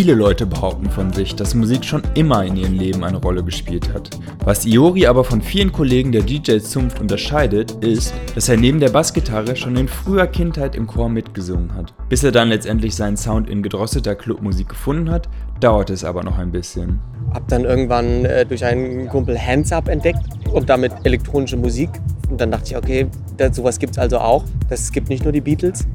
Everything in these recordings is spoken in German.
Viele Leute behaupten von sich, dass Musik schon immer in ihrem Leben eine Rolle gespielt hat. Was Iori aber von vielen Kollegen der DJ-Zunft unterscheidet, ist, dass er neben der Bassgitarre schon in früher Kindheit im Chor mitgesungen hat. Bis er dann letztendlich seinen Sound in gedrosselter Clubmusik gefunden hat, dauerte es aber noch ein bisschen. Hab dann irgendwann äh, durch einen Kumpel Hands Up entdeckt und damit elektronische Musik. Und dann dachte ich, okay, das, sowas gibt es also auch. Es gibt nicht nur die Beatles.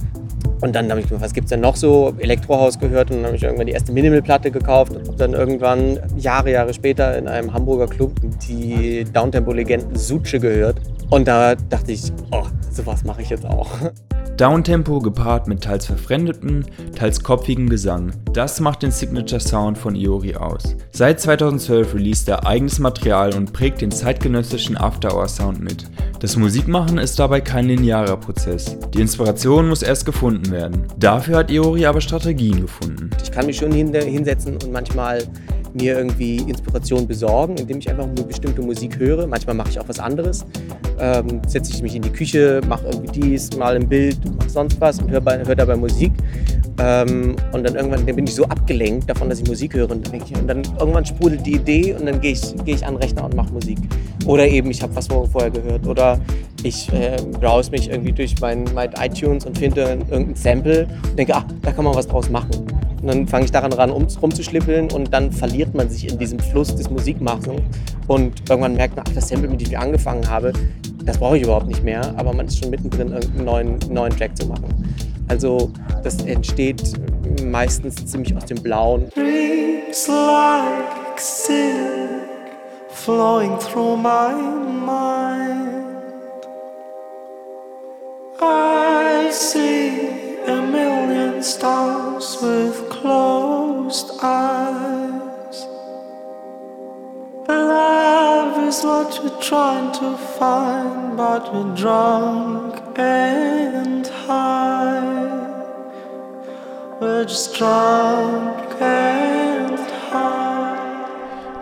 Und dann habe ich mir, was gibt es denn noch so? Elektrohaus gehört und dann habe ich irgendwann die erste Minimal-Platte gekauft und dann irgendwann Jahre, Jahre später in einem Hamburger Club die Downtempo-Legenden Suche gehört. Und da dachte ich, oh, sowas mache ich jetzt auch. Downtempo gepaart mit teils verfremdetem, teils kopfigem Gesang. Das macht den Signature Sound von Iori aus. Seit 2012 released er eigenes Material und prägt den zeitgenössischen After-Hour-Sound mit. Das Musikmachen ist dabei kein linearer Prozess. Die Inspiration muss erst gefunden werden. Dafür hat Iori aber Strategien gefunden. Ich kann mich schon hin, hinsetzen und manchmal mir irgendwie Inspiration besorgen, indem ich einfach nur bestimmte Musik höre. Manchmal mache ich auch was anderes. Ähm, setze ich mich in die Küche, mache irgendwie dies, mal ein Bild, mache sonst was und höre hör dabei Musik. Ähm, und dann irgendwann dann bin ich so abgelenkt davon, dass ich Musik höre. Und dann, ich, und dann irgendwann sprudelt die Idee und dann gehe ich, geh ich an den Rechner und mache Musik. Oder eben, ich habe was vorher gehört. Oder ich äh, browse mich irgendwie durch mein, mein iTunes und finde irgendein Sample und denke, ah, da kann man was draus machen. Und dann fange ich daran ran, um, rumzuschlippeln und dann verliert man sich in diesem Fluss des Musikmachens. Und irgendwann merkt man, ach, das Sample, mit dem ich angefangen habe, das brauche ich überhaupt nicht mehr, aber man ist schon mittendrin, einen neuen, neuen Track zu machen. Also das entsteht meistens ziemlich aus dem Blauen. Like silk flowing through my mind. I see a million stars with closed eyes. Love is what we're trying to find, but we're drunk and high. We're just drunk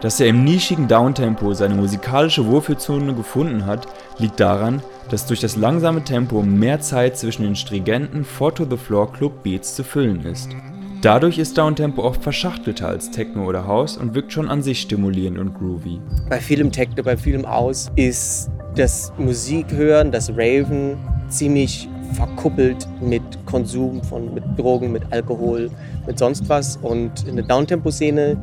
Dass er im nischigen Downtempo seine musikalische Wohlfühlzone gefunden hat, liegt daran, dass durch das langsame Tempo mehr Zeit zwischen den stringenten Four-to-the-Floor Club Beats zu füllen ist. Dadurch ist Downtempo oft verschachtelter als Techno oder House und wirkt schon an sich stimulierend und groovy. Bei vielem Techno, bei vielem Aus ist das Musikhören, das Raven ziemlich verkuppelt mit Konsum von mit Drogen, mit Alkohol, mit sonst was. Und in der Downtempo-Szene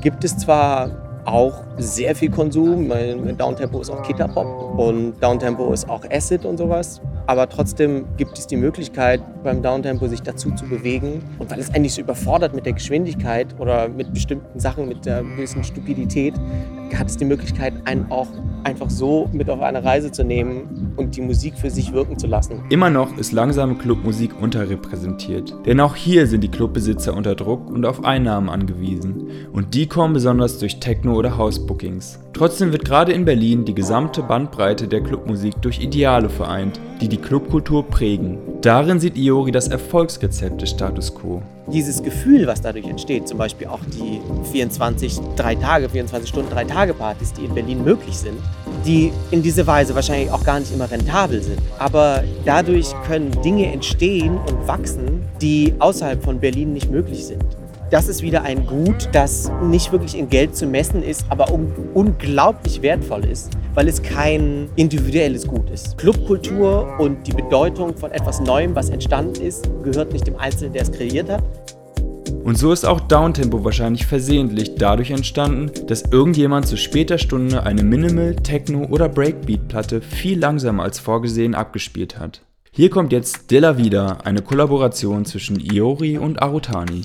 gibt es zwar auch sehr viel Konsum, weil Downtempo ist auch Kitterpop und Downtempo ist auch Acid und sowas. Aber trotzdem gibt es die Möglichkeit, beim Downtempo sich dazu zu bewegen. Und weil es eigentlich so überfordert mit der Geschwindigkeit oder mit bestimmten Sachen, mit der gewissen Stupidität, hat es die Möglichkeit, einen auch einfach so mit auf eine Reise zu nehmen und die Musik für sich wirken zu lassen. Immer noch ist langsame Clubmusik unterrepräsentiert, denn auch hier sind die Clubbesitzer unter Druck und auf Einnahmen angewiesen. Und die kommen besonders durch Techno- oder House-Bookings. Trotzdem wird gerade in Berlin die gesamte Bandbreite der Clubmusik durch Ideale vereint, die die Clubkultur prägen. Darin sieht Iori das Erfolgsrezept des Status quo. Dieses Gefühl, was dadurch entsteht, zum Beispiel auch die 24, drei Tage, 24 Stunden, drei Tage Partys, die in Berlin möglich sind, die in dieser Weise wahrscheinlich auch gar nicht immer rentabel sind. Aber dadurch können Dinge entstehen und wachsen, die außerhalb von Berlin nicht möglich sind. Das ist wieder ein Gut, das nicht wirklich in Geld zu messen ist, aber un unglaublich wertvoll ist, weil es kein individuelles Gut ist. Clubkultur und die Bedeutung von etwas Neuem, was entstanden ist, gehört nicht dem Einzelnen, der es kreiert hat, Und so ist auch Downtempo wahrscheinlich versehentlich dadurch entstanden, dass irgendjemand zu später Stunde eine Minimal, Techno oder Breakbeat-Platte viel langsamer als vorgesehen abgespielt hat. Hier kommt jetzt Della Vida, eine Kollaboration zwischen Iori und Arutani.